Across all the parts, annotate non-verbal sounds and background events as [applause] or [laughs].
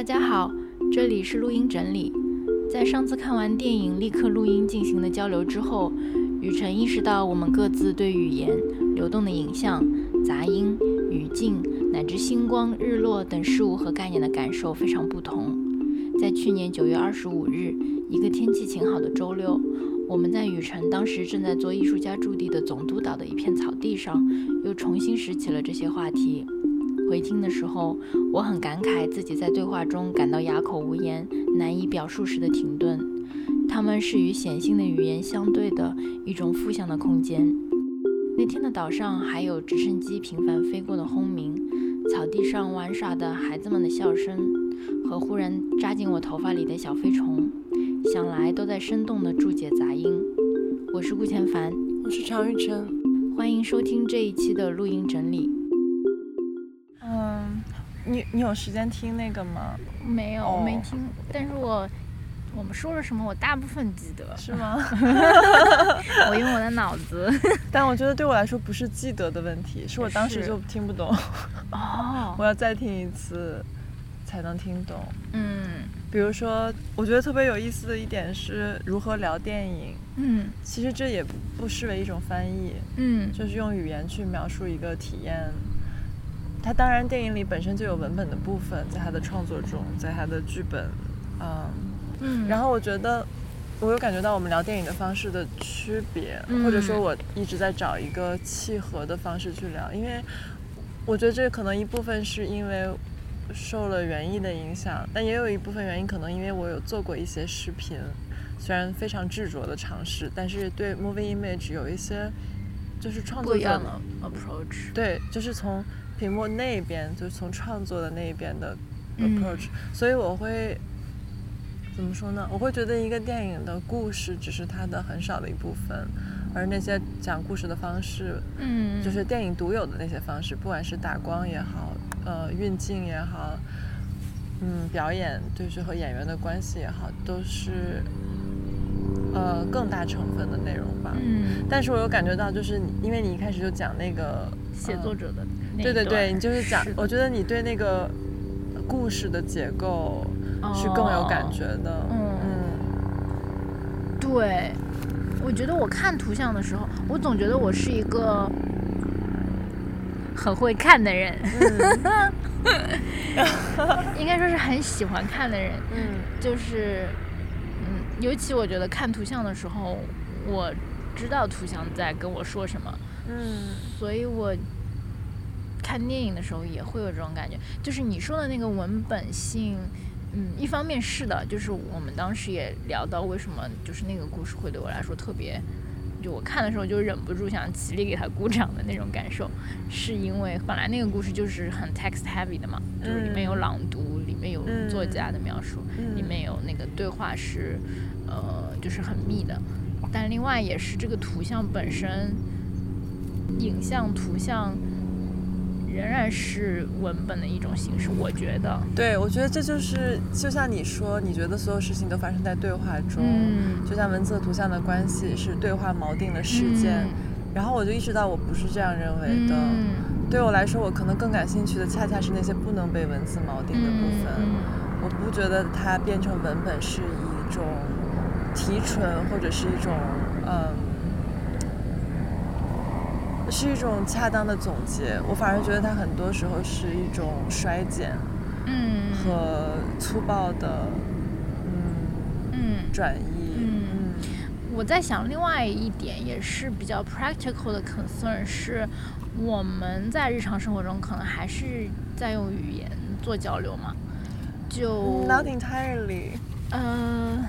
大家好，这里是录音整理。在上次看完电影立刻录音进行的交流之后，雨辰意识到我们各自对语言、流动的影像、杂音、语境乃至星光、日落等事物和概念的感受非常不同。在去年九月二十五日，一个天气晴好的周六，我们在雨辰当时正在做艺术家驻地的总督岛的一片草地上，又重新拾起了这些话题。回听的时候，我很感慨自己在对话中感到哑口无言、难以表述时的停顿。它们是与显性的语言相对的一种负向的空间。那天的岛上还有直升机频繁飞过的轰鸣，草地上玩耍的孩子们的笑声，和忽然扎进我头发里的小飞虫，想来都在生动地注解杂音。我是顾千凡，我是常玉成，欢迎收听这一期的录音整理。你你有时间听那个吗？没有，我没听。但是我我们说了什么，我大部分记得。是吗？[laughs] 我用我的脑子。[laughs] 但我觉得对我来说不是记得的问题，是我当时就听不懂。哦。[laughs] 我要再听一次才能听懂。嗯。比如说，我觉得特别有意思的一点是如何聊电影。嗯。其实这也不失为一种翻译。嗯。就是用语言去描述一个体验。他当然，电影里本身就有文本的部分，在他的创作中，在他的剧本，嗯嗯。然后我觉得，我有感觉到我们聊电影的方式的区别，或者说我一直在找一个契合的方式去聊，因为我觉得这可能一部分是因为受了园艺的影响，但也有一部分原因可能因为我有做过一些视频，虽然非常执着的尝试，但是对 movie image 有一些就是创作上的 approach，对，就是从。屏幕那边就是从创作的那一边的 approach，所以我会怎么说呢？我会觉得一个电影的故事只是它的很少的一部分，而那些讲故事的方式，嗯，就是电影独有的那些方式，不管是打光也好，呃，运镜也好，嗯，表演就是和演员的关系也好，都是呃更大成分的内容吧。嗯，但是我有感觉到，就是因为你一开始就讲那个写作者的。对对对，你就是讲，我觉得你对那个故事的结构是更有感觉的。嗯嗯，对，我觉得我看图像的时候，我总觉得我是一个很会看的人，[laughs] [laughs] 应该说是很喜欢看的人。嗯，就是嗯，尤其我觉得看图像的时候，我知道图像在跟我说什么。嗯，所以我。看电影的时候也会有这种感觉，就是你说的那个文本性，嗯，一方面是的，就是我们当时也聊到为什么就是那个故事会对我来说特别，就我看的时候就忍不住想极力给他鼓掌的那种感受，是因为本来那个故事就是很 text heavy 的嘛，就是里面有朗读，里面有作家的描述，里面有那个对话是，呃，就是很密的，但另外也是这个图像本身，影像图像。仍然是文本的一种形式，我觉得。对，我觉得这就是，就像你说，你觉得所有事情都发生在对话中，嗯，就像文字和图像的关系是对话锚定的事件。然后我就意识到我不是这样认为的。对我来说，我可能更感兴趣的恰恰是那些不能被文字锚定的部分。我不觉得它变成文本是一种提纯，或者是一种，嗯。是一种恰当的总结，我反而觉得它很多时候是一种衰减，嗯，和粗暴的，嗯嗯转移，嗯，我在想另外一点也是比较 practical 的 concern 是，我们在日常生活中可能还是在用语言做交流嘛，就 not entirely，嗯，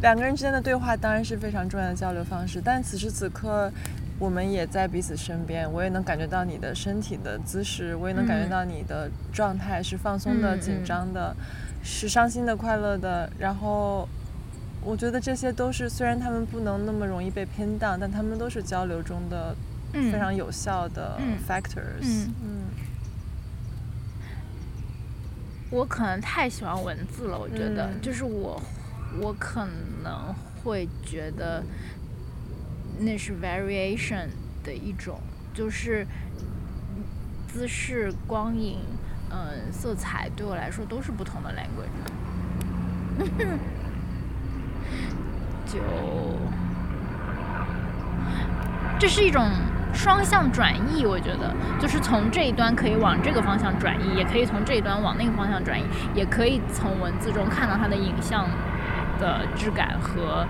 两个人之间的对话当然是非常重要的交流方式，但此时此刻。我们也在彼此身边，我也能感觉到你的身体的姿势，我也能感觉到你的状态是放松的、紧张的，是伤心的、快乐的。然后，我觉得这些都是虽然他们不能那么容易被偏当，但他们都是交流中的非常有效的 factors。嗯，我可能太喜欢文字了，我觉得，就是我，我可能会觉得。那是 variation 的一种，就是姿势、光影，嗯，色彩对我来说都是不同的 language。就，这是一种双向转译，我觉得，就是从这一端可以往这个方向转移，也可以从这一端往那个方向转移，也可以从文字中看到它的影像的质感和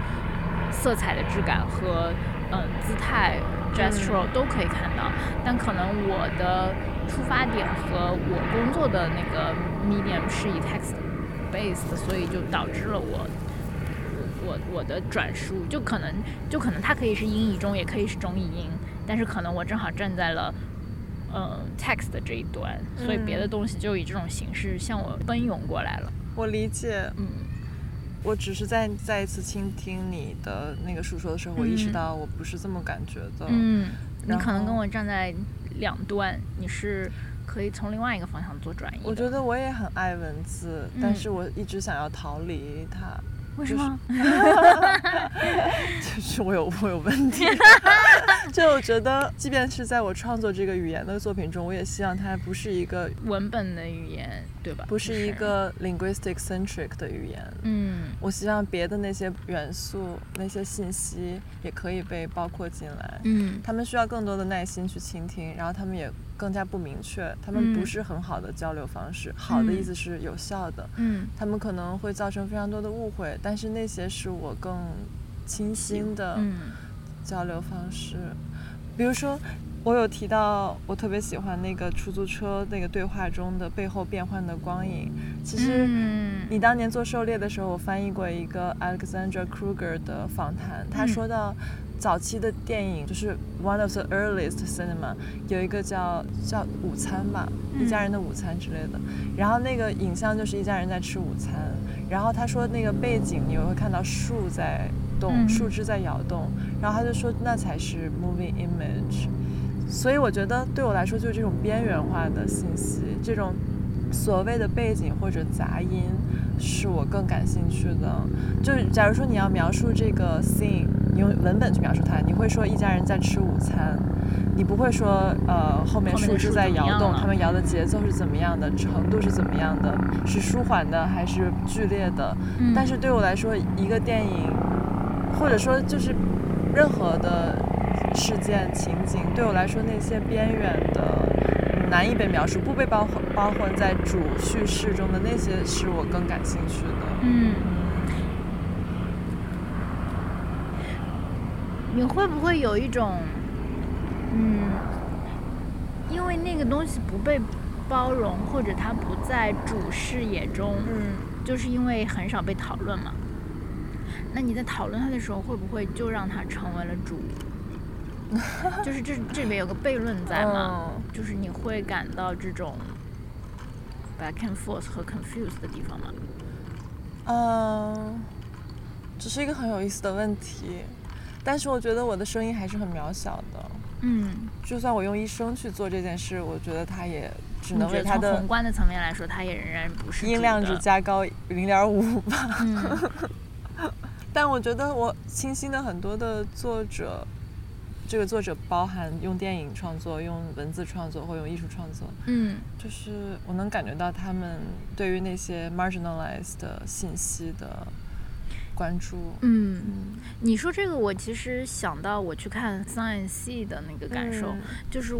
色彩的质感和嗯姿态 gestural 都可以看到，但可能我的出发点和我工作的那个 medium 是以 text。base 所以就导致了我，我我的转述。就可能就可能它可以是英译中，也可以是中译英，但是可能我正好站在了，呃，text 的这一端，所以别的东西就以这种形式向我奔涌过来了。我理解，嗯，我只是在再一次倾听你的那个述说的时候，我意识到我不是这么感觉的。嗯，你可能跟我站在两端，你是。可以从另外一个方向做转移。我觉得我也很爱文字，但是我一直想要逃离它。为什么？[laughs] 就是我有我有问题。[laughs] 就我觉得，即便是在我创作这个语言的作品中，我也希望它不是一个文本的语言，对吧？不是一个 linguistic centric 的语言。嗯。我希望别的那些元素、那些信息也可以被包括进来。嗯。他们需要更多的耐心去倾听，然后他们也更加不明确，他们不是很好的交流方式。好的意思是有效的。嗯。他们可能会造成非常多的误会。但是那些是我更清新的交流方式，比如说，我有提到我特别喜欢那个出租车那个对话中的背后变幻的光影。其实，你当年做狩猎的时候，我翻译过一个 Alexandra Kruger 的访谈，他说到。早期的电影就是 one of the earliest cinema，有一个叫叫午餐吧，一家人的午餐之类的。然后那个影像就是一家人在吃午餐。然后他说那个背景你会看到树在动，树枝在摇动。然后他就说那才是 moving image。所以我觉得对我来说就是这种边缘化的信息，这种所谓的背景或者杂音。是我更感兴趣的，就是假如说你要描述这个 scene，你用文本去描述它，你会说一家人在吃午餐，你不会说呃后面树枝在摇动，他们摇的节奏是怎么样的，程度是怎么样的，是舒缓的还是剧烈的？但是对我来说，一个电影，或者说就是任何的事件情景，对我来说那些边缘的。难以被描述，不被包混包混在主叙事中的那些，是我更感兴趣的。嗯，你会不会有一种，嗯，因为那个东西不被包容，或者它不在主视野中，嗯，就是因为很少被讨论嘛？那你在讨论它的时候，会不会就让它成为了主？[laughs] 就是这这里面有个悖论在嘛，就是你会感到这种 back and forth 和 confused 的地方吗？嗯，只是一个很有意思的问题，但是我觉得我的声音还是很渺小的。嗯，就算我用一生去做这件事，我觉得它也只能为它的宏观的层面来说，它也仍然不是音量只加高零点五吧。嗯，[laughs] 但我觉得我清新的很多的作者。这个作者包含用电影创作、用文字创作或用艺术创作，嗯，就是我能感觉到他们对于那些 marginalized 的信息的关注。嗯，你说这个，我其实想到我去看 Science 的那个感受，就是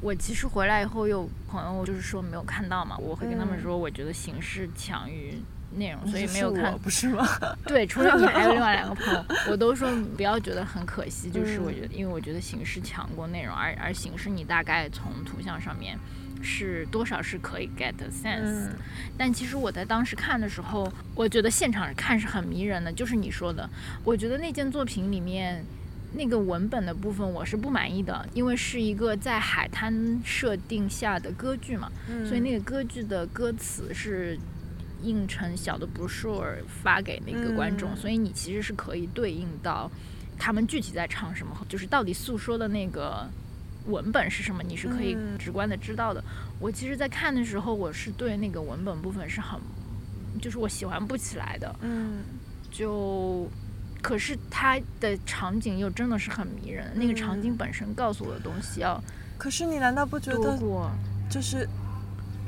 我其实回来以后有朋友就是说没有看到嘛，我会跟他们说，我觉得形式强于。内容，所以没有看，不是吗？[laughs] 对，除了你还有另外两个朋友，我都说不要觉得很可惜，就是我觉得，因为我觉得形式强过内容，而而形式你大概从图像上面是多少是可以 get sense，但其实我在当时看的时候，我觉得现场看是很迷人的，就是你说的，我觉得那件作品里面那个文本的部分我是不满意的，因为是一个在海滩设定下的歌剧嘛，所以那个歌剧的歌词是。印成小的 brochure 发给那个观众，所以你其实是可以对应到他们具体在唱什么，就是到底诉说的那个文本是什么，你是可以直观的知道的。我其实，在看的时候，我是对那个文本部分是很，就是我喜欢不起来的。嗯，就可是它的场景又真的是很迷人，那个场景本身告诉我的东西要。可是你难道不觉得就是？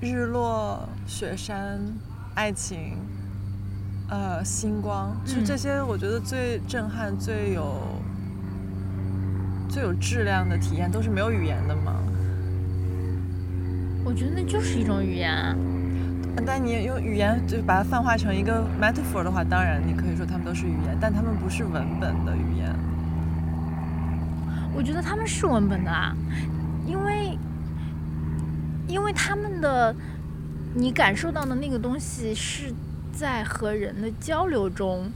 日落、雪山、爱情，呃，星光，就嗯这些，我觉得最震撼、最有最有质量的体验，都是没有语言的嘛。我觉得那就是一种语言啊。但你用语言就是把它泛化成一个 metaphor 的话，当然你可以说它们都是语言，但它们不是文本的语言。我觉得他们是文本的啊，因为因为他们的你感受到的那个东西是在和人的交流中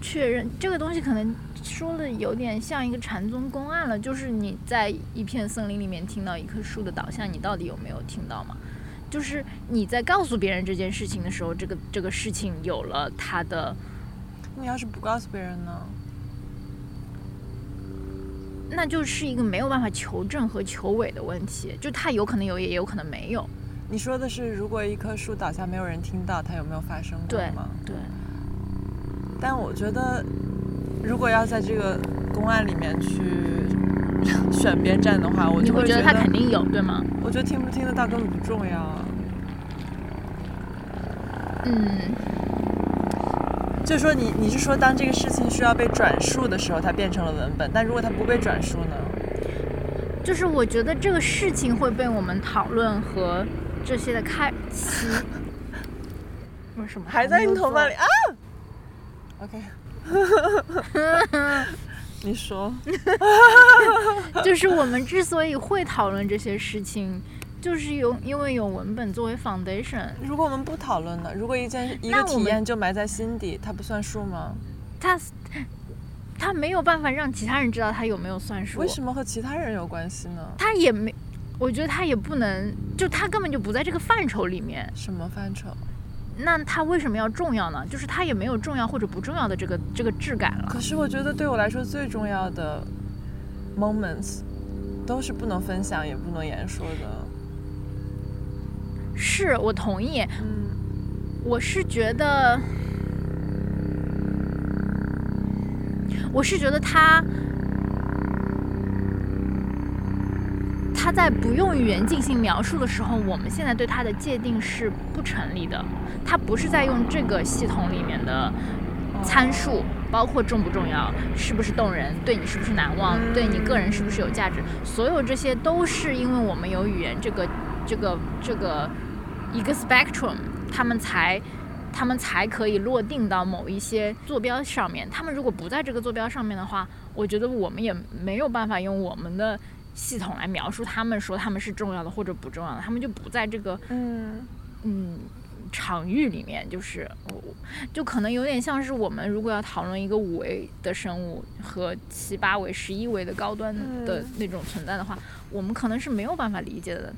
确认，这个东西可能说的有点像一个禅宗公案了，就是你在一片森林里面听到一棵树的倒下，你到底有没有听到嘛？就是你在告诉别人这件事情的时候，这个这个事情有了它的，你要是不告诉别人呢？那就是一个没有办法求证和求伪的问题，就它有可能有，也有可能没有。你说的是，如果一棵树倒下没有人听到，它有没有发生过吗？对，但我觉得，如果要在这个公案里面去 [laughs] 选边站的话，我就会觉得它肯定有，对吗？我觉得听不听得到根本不重要啊。嗯，就是说你你是说，当这个事情需要被转述的时候，它变成了文本；但如果它不被转述呢？就是我觉得这个事情会被我们讨论和这些的开启。为什么还在你头发里啊？啊？OK，[laughs] 你说，[laughs] 就是我们之所以会讨论这些事情，就是有因为有文本作为 foundation，如果我们不讨论呢？如果一件一个体验就埋在心底，它不算数吗？它它没有办法让其他人知道它有没有算数。为什么和其他人有关系呢？它也没，我觉得他也不能，就他根本就不在这个范畴里面。什么范畴？那他为什么要重要呢？就是他也没有重要或者不重要的这个这个质感了。可是我觉得对我来说最重要的 moments 都是不能分享也不能言说的。是我同意，嗯，我是觉得，我是觉得他，他在不用语言进行描述的时候，我们现在对它的界定是不成立的。它不是在用这个系统里面的参数，包括重不重要、是不是动人、对你是不是难忘、对你个人是不是有价值，所有这些都是因为我们有语言这个这个这个一个 spectrum，他们才他们才可以落定到某一些坐标上面。他们如果不在这个坐标上面的话，我觉得我们也没有办法用我们的系统来描述他们，说他们是重要的或者不重要的，他们就不在这个嗯嗯场域里面，就是我就可能有点像是我们如果要讨论一个五维的生物和七八维、十一维的高端的嗯那种存在的话，我们可能是没有办法理解的，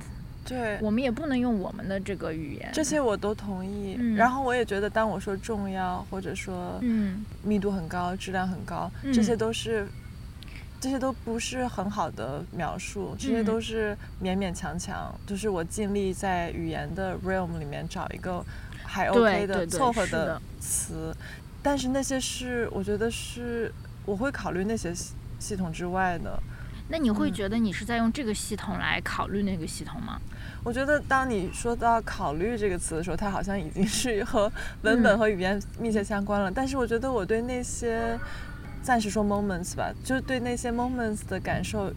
对，我们也不能用我们的这个语言。这些我都同意。嗯然后我也觉得，当我说重要或者说嗯密度很高、质量很高，嗯这些都是。这些都不是很好的描述，这些嗯都是勉勉强强，就是我尽力在语言的 realm 里面找一个还 OK 的凑合是的的词，但是那些是我觉得是我会考虑那些系系统之外的。那你会嗯觉得你是在用这个系统来考虑那个系统吗？我觉得当你说到“考虑”这个词的时候，它好像已经是 [laughs] 和文本嗯和语言密切相关了。但是我觉得我对那些暂时说 moments 吧，就是对那些 moments 的感受，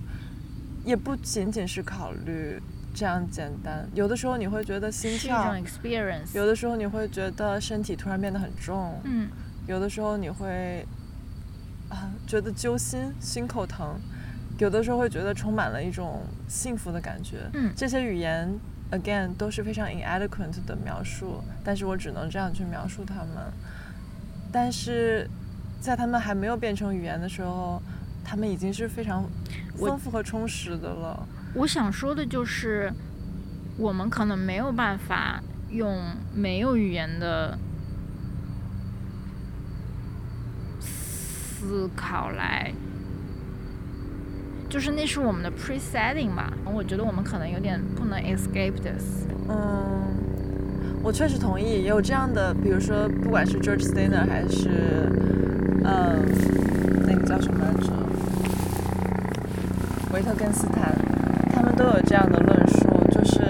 也不仅仅是考虑这样简单。有的时候你会觉得心跳，experience。有的时候你会觉得身体突然变得很重，嗯有的时候你会啊觉得揪心、心口疼，有的时候会觉得充满了一种幸福的感觉。嗯这些语言 again 都是非常 inadequate 的描述，但是我只能这样去描述它们。但是在他们还没有变成语言的时候，他们已经是非常丰富和充实的了。我想说的就是，我们可能没有办法用没有语言的思考来，就是那是我们的 presetting 吧。我觉得我们可能有点不能 escape this。嗯，我确实同意，也有这样的，比如说，不管是 George Steiner 还是，嗯，那个叫什么来着，维特根斯坦，他们都有这样的论述，就是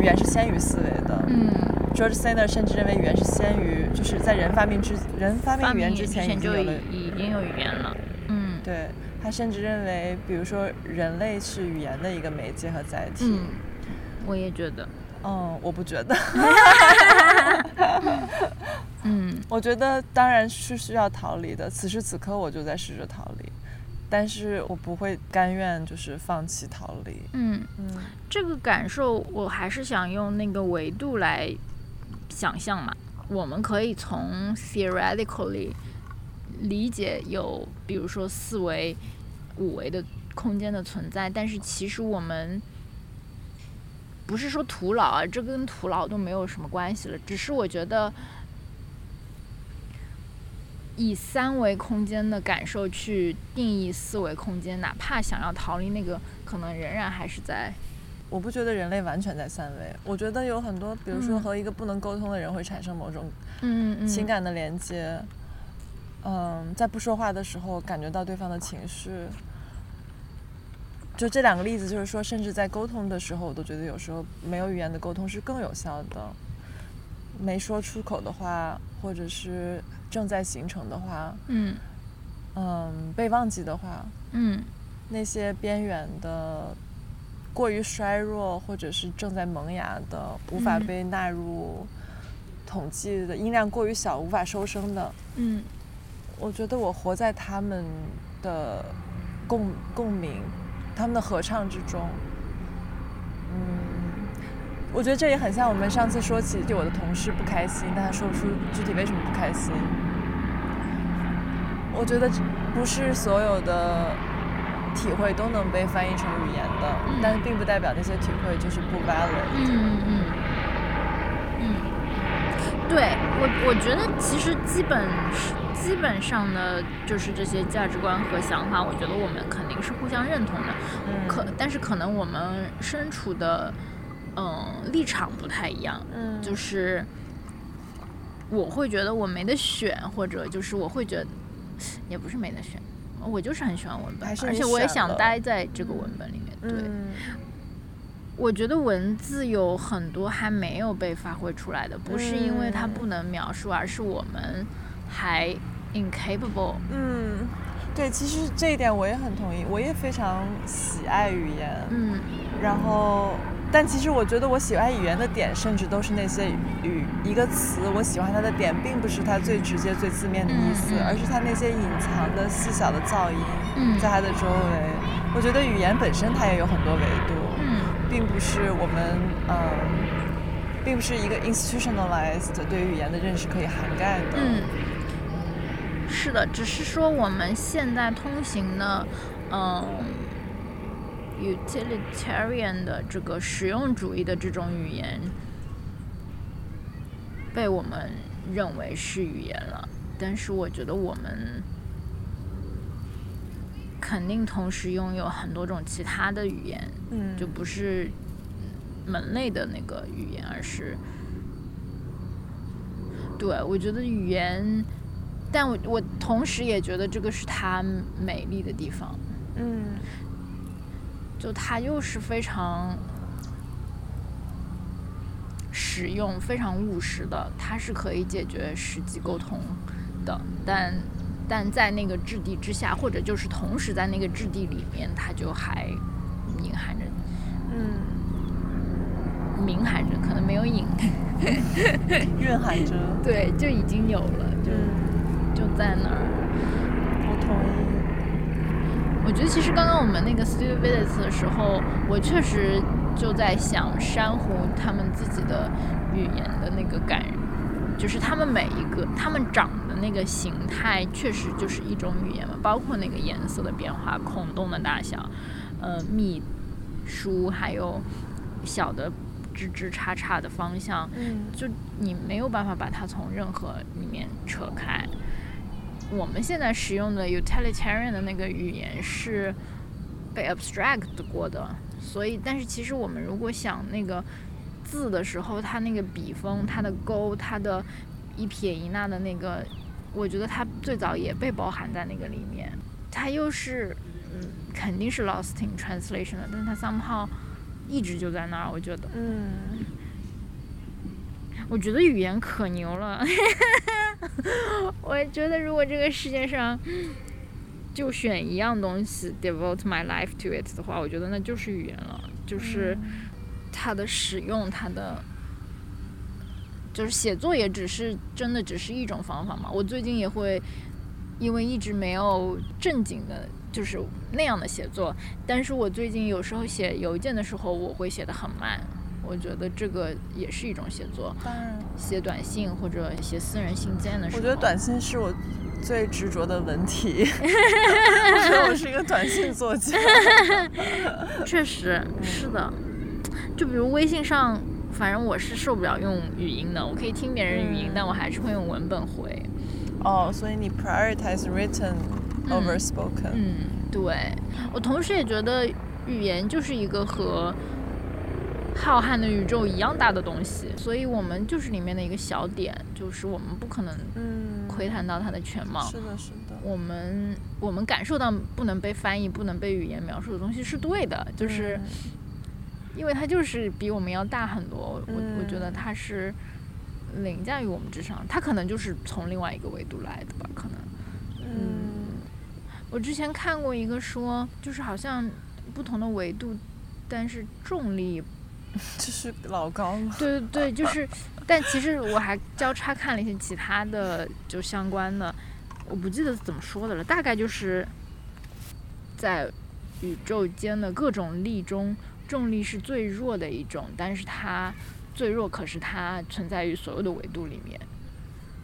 语言是先于思维的。嗯，George Sander 甚至认为语言是先于，就是在人发明之人发明语言之前已经就有了。已经有语言了。嗯，对他甚至认为，比如说人类是语言的一个媒介和载体。嗯，我也觉得。嗯，我不觉得。[laughs] 嗯，我觉得当然是需要逃离的。此时此刻，我就在试着逃离，但是我不会甘愿就是放弃逃离。嗯嗯这个感受，我还是想用那个维度来想象嘛。我们可以从 theoretically 理解有，比如说四维、五维的空间的存在，但是其实我们不是说徒劳啊，这跟徒劳都没有什么关系了。只是我觉得，以三维空间的感受去定义四维空间，哪怕想要逃离那个，可能仍然还是在。我不觉得人类完全在三维，我觉得有很多，比如说嗯和一个不能沟通的人会产生某种情感的连接。嗯，在不说话的时候感觉到对方的情绪。就这两个例子，就是说，甚至在沟通的时候，我都觉得有时候没有语言的沟通是更有效的。没说出口的话，或者是正在形成的话，嗯嗯，被忘记的话，嗯那些边缘的、过于衰弱或者是正在萌芽的、无法嗯被纳入统计的、音量过于小、无法收声的，嗯我觉得我活在他们的共共鸣、他们的合唱之中。嗯，我觉得这也很像我们上次说起，就我的同事不开心，但他说不出具体为什么不开心。我觉得不是所有的体会都能被翻译成语言的，嗯但是并不代表那些体会就是不 valid。嗯嗯嗯，对我我觉得其实基本是基本上呢，就是这些价值观和想法，我觉得我们肯定是互相认同的。嗯可但是可能我们身处的嗯立场不太一样，嗯，就是我会觉得我没得选，或者就是我会觉得也不是没得选，我就是很喜欢文本而且我也想待在这个文本里面。对，嗯我觉得文字有很多还没有被发挥出来的，不是因为它嗯不能描述，而是我们还 incapable。嗯，对，其实这一点我也很同意，我也非常喜爱语言。嗯然后，但其实我觉得我喜欢语言的点，甚至都是那些语一个词，我喜欢它的点，并不是它最直接、最字面的意思，而是它那些隐藏的细小的噪音，嗯在它的周围。我觉得语言本身它也有很多维度，嗯并不是我们嗯，并不是一个 institutionalized 对语言的认识可以涵盖的。嗯，是的，只是说我们现在通行的，嗯，utilitarian 的这个实用主义的这种语言，被我们认为是语言了。但是我觉得我们肯定同时拥有很多种其他的语言，嗯，就不是门类的那个语言，而是对我觉得语言，但我我同时也觉得这个是它美丽的地方，嗯。就它又是非常实用、非常务实的，它是可以解决实际沟通的，但但在那个质地之下，或者就是同时在那个质地里面，它就还隐含着嗯，明含着，可能没有隐，[laughs] 蕴含着。对，就已经有了，就嗯，就在那儿。我同意。我觉得其实刚刚我们那个 studio visits 的时候，我确实就在想珊瑚他们自己的语言的那个感，就是他们每一个他们长的那个形态，确实就是一种语言嘛，包括那个颜色的变化、孔洞的大小，呃，密疏，还有小的枝枝杈杈的方向，嗯就你没有办法把它从任何里面扯开。我们现在使用的 utilitarian 的那个语言是被 abstract 过的，所以，但是其实我们如果想那个字的时候，它那个笔锋、它的勾、它的一撇一捺的那个，我觉得它最早也被包含在那个里面。它又是，嗯，肯定是 lost in translation 的，但它 somehow 一直就在那儿，我觉得。嗯我觉得语言可牛了。[laughs] 我觉得如果这个世界上就选一样东西 devote my life to it 的话，我觉得那就是语言了，就是它的使用，它的就是写作也只是真的只是一种方法嘛。我最近也会因为一直没有正经的，就是那样的写作，但是我最近有时候写邮件的时候，我会写的很慢。我觉得这个也是一种写作，当然，写短信或者写私人信件的时候，我觉得短信是我最执着的文体。[laughs] 我觉得我是一个短信作家。[laughs] [laughs] 确实是的，就比如微信上，反正我是受不了用语音的，我可以听别人语音，但我还是会用文本回。哦，所以你 prioritize written over spoken。嗯，对。我同时也觉得语言就是一个和浩瀚的宇宙一样大的东西，所以我们就是里面的一个小点，就是我们不可能窥探到它的全貌。是的，是的。我们我们感受到不能被翻译、不能被语言描述的东西是对的，就是因为它就是比我们要大很多。我我觉得它是凌驾于我们之上，它可能就是从另外一个维度来的吧？可能。嗯。我之前看过一个说，就是好像不同的维度，但是重力。就是老高吗？对对对，就是，但其实我还交叉看了一些其他的就相关的，我不记得怎么说的了，大概就是在宇宙间的各种力中，重力是最弱的一种，但是它最弱，可是它存在于所有的维度里面，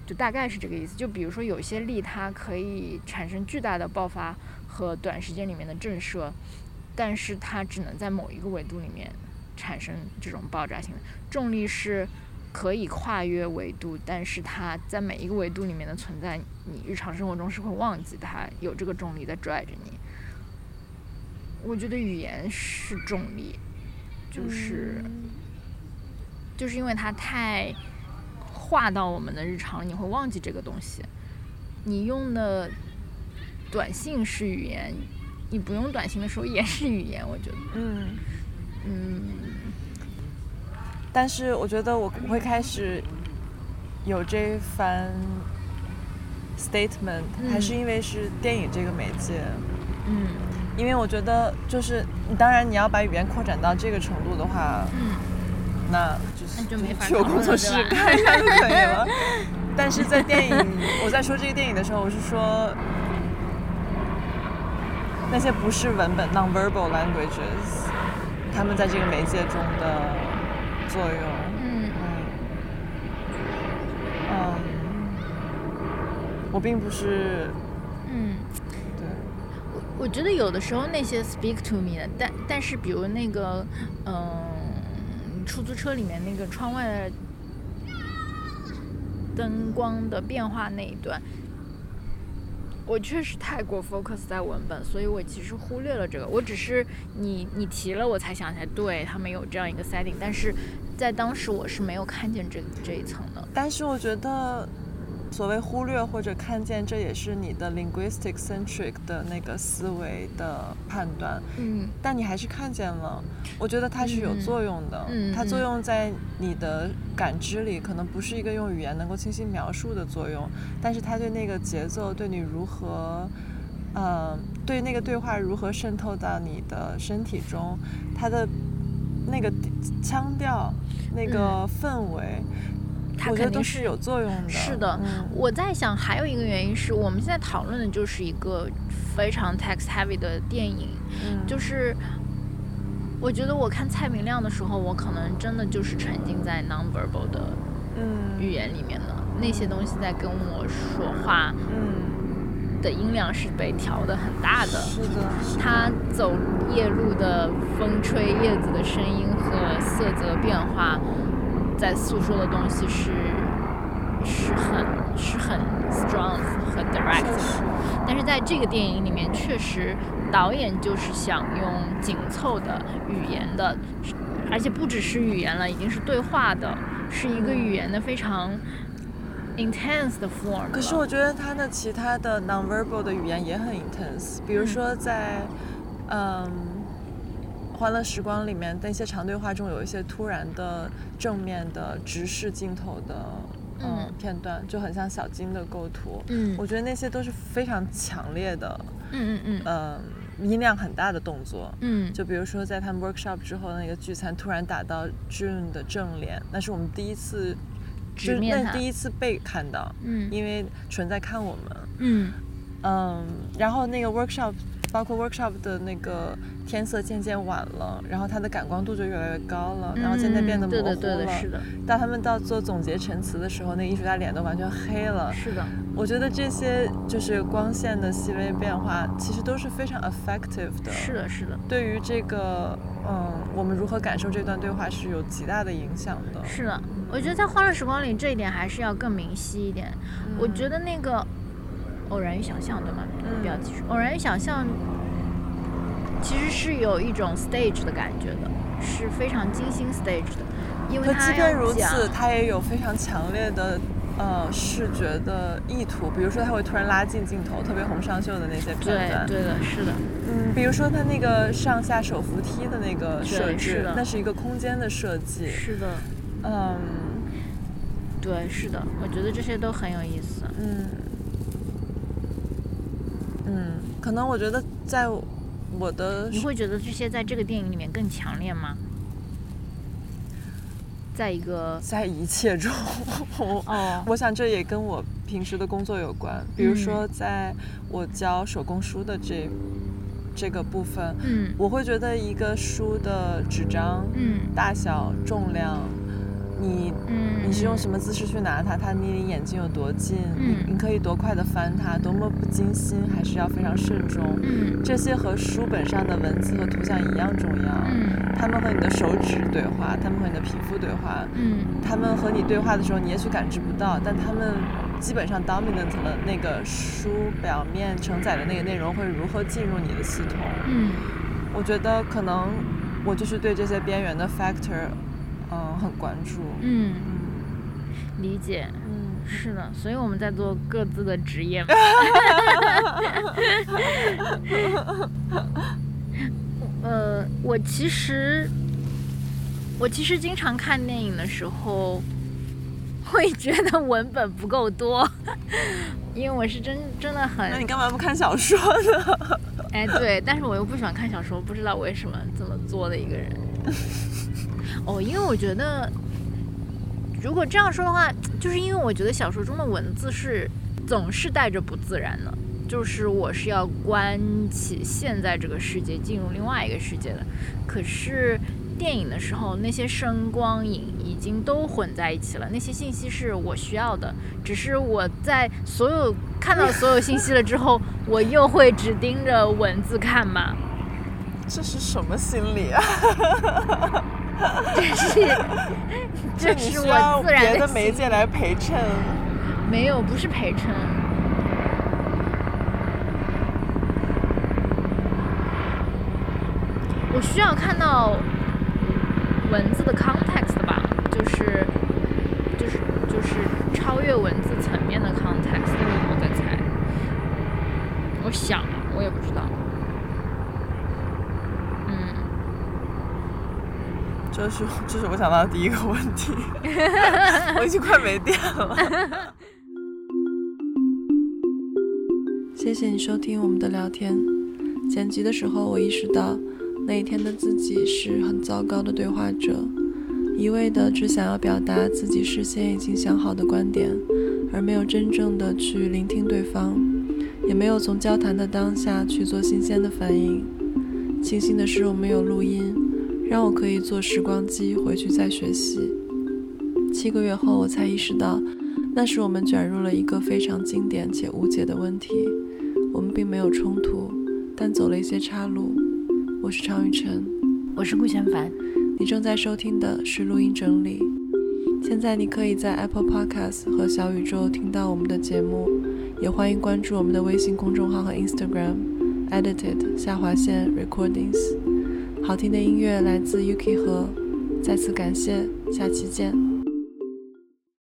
就大概是这个意思。就比如说有些力它可以产生巨大的爆发和短时间里面的震慑，但是它只能在某一个维度里面。产生这种爆炸性的重力是可以跨越维度，但是它在每一个维度里面的存在，你日常生活中是会忘记它有这个重力在拽着你。我觉得语言是重力，就是就是因为它太化到我们的日常，你会忘记这个东西。你用的短信是语言，你不用短信的时候也是语言，我觉得。嗯嗯。但是我觉得我我会开始有这番 statement，还是因为是电影这个媒介。嗯。因为我觉得就是当然你要把语言扩展到这个程度的话，嗯，那就去我工作室看一下就可以了。[laughs] 但是在电影，我在说这个电影的时候，我是说那些不是文本 nonverbal languages，他们在这个媒介中的。作用，嗯。嗯，我并不是，嗯，对，我我觉得有的时候那些 speak to me 的，但但是比如那个，嗯，出租车里面那个窗外的灯光的变化那一段。我确实太过 focus 在文本，所以我其实忽略了这个。我只是你你提了，我才想起来，对他们有这样一个 setting，但是在当时我是没有看见这这一层的。但是我觉得。所谓忽略或者看见，这也是你的 linguistic centric 的那个思维的判断。嗯，但你还是看见了，我觉得它是有作用的。嗯，它作用在你的感知里，可能不是一个用语言能够清晰描述的作用，但是它对那个节奏，对你如何，呃，对那个对话如何渗透到你的身体中，它的那个腔调，那个氛围。它肯定是有作用的。是的，我在想还有一个原因是我们现在讨论的就是一个非常 text heavy 的电影，就是我觉得我看蔡明亮的时候，我可能真的就是沉浸在 nonverbal 的语言里面的那些东西在跟我说话，的音量是被调的很大的。是的，他走夜路的风吹叶子的声音和色泽变化。在诉说的东西是是很是很 strong 和 direct 的，但是在这个电影里面，确实导演就是想用紧凑的语言的，而且不只是语言了，已经是对话的，是一个语言的非常 intense 的 form。可是我觉得他的其他的 nonverbal 的语言也很 intense，比如说在嗯。欢乐时光》里面那些长对话中有一些突然的正面的直视镜头的嗯。片段，就很像小金的构图。嗯。我觉得那些都是非常强烈的，嗯嗯嗯。嗯，音量很大的动作。嗯，就比如说，在他们 workshop 之后，那个聚餐突然打到 June 的正脸，那是我们第一次，就是直面那第一次被看到，嗯。因为纯在看我们，嗯。嗯，然后那个 workshop，包括 workshop 的那个天色渐渐晚了，然后它的感光度就越来越高了，然后渐渐变得模糊了。嗯对的对的，是的，当他们到做总结陈词的时候，那艺术家脸都完全黑了。是的，我觉得这些就是光线的细微变化，其实都是非常 effective 的。是的，是的，对于这个，嗯，我们如何感受这段对话是有极大的影响的。是的。我觉得在《欢乐时光》里，这一点还是要更明晰一点。我觉得那个偶然与想象，对吗？嗯。标题是偶然与想象，其实是有一种 stage 的感觉的，是非常精心 stage 的，因为即便如此，它也有非常强烈的。呃，视觉的意图，比如说它会突然拉近镜头，特别洪尚秀的那些片段，对的，是的，嗯，比如说它那个上下手扶梯的那个设计是的，置那是一个空间的设计，是的，嗯。对，是的，我觉得这些都很有意思。嗯嗯，可能我觉得在我的你会觉得这些在这个电影里面更强烈吗？在一个在一切中，[laughs] 哦，我想这也跟我平时的工作有关。比如嗯说，在我教手工书的这这个部分，嗯我会觉得一个书的纸张、嗯大小、重量，你嗯，你是用什么姿势去拿它，它离你眼睛有多近，嗯。你你可以多快的翻它，多么不精心，还是要非常慎重。嗯。这些和书本上的文字和图像一样重要。嗯。他们和你的手指对话，他们和你的皮肤对话，嗯。他们和你对话的时候，你也许感知不到，但他们基本上 dominant 了那个书表面承载的那个内容会如何进入你的系统。嗯。我觉得可能我就是对这些边缘的 factor，嗯，很关注。嗯，嗯理解。嗯是的，所以我们在做各自的职业嘛。[laughs] 呃，我其实，我其实经常看电影的时候，会觉得文本不够多，因为我是真真的很那你干嘛不看小说呢？哎，对，但是我又不喜欢看小说，不知道为什么这么做的一个人。哦，因为我觉得，如果这样说的话，就是因为我觉得小说中的文字是总是带着不自然的，就是我是要关起现在这个世界，进入另外一个世界的。可是电影的时候，那些声光影已经都混在一起了，那些信息是我需要的，只是我在所有看到所有信息了之后，我又会只盯着文字看嘛。这是什么心理啊？[laughs] [laughs] 这是，这是我自然别的心媒介来陪衬。没有，不是陪衬。我需要看到文字的 context 吧，就是就是就是超越文字层面的 context。我在猜，我想，我也不知道。嗯，这是这是我想到的第一个问题，我已经快没电了。谢谢你收听我们的聊天。剪辑的时候，我意识到那一天的自己是很糟糕的对话者，一味的只想要表达自己事先已经想好的观点，而没有真正的去聆听对方，也没有从交谈的当下去做新鲜的反应。庆幸的是，我们有录音，让我可以坐时光机回去再学习。七个月后，我才意识到，那时我们卷入了一个非常经典且无解的问题。我们并没有冲突，但走了一些岔路。我是常雨晨，我是顾千凡。你正在收听的是录音整理。现在你可以在 Apple Podcast 和小宇宙听到我们的节目，也欢迎关注我们的微信公众号和 Instagram edited 下划线 recordings。好听的音乐来自 Yuki 和，再次感谢，下期见。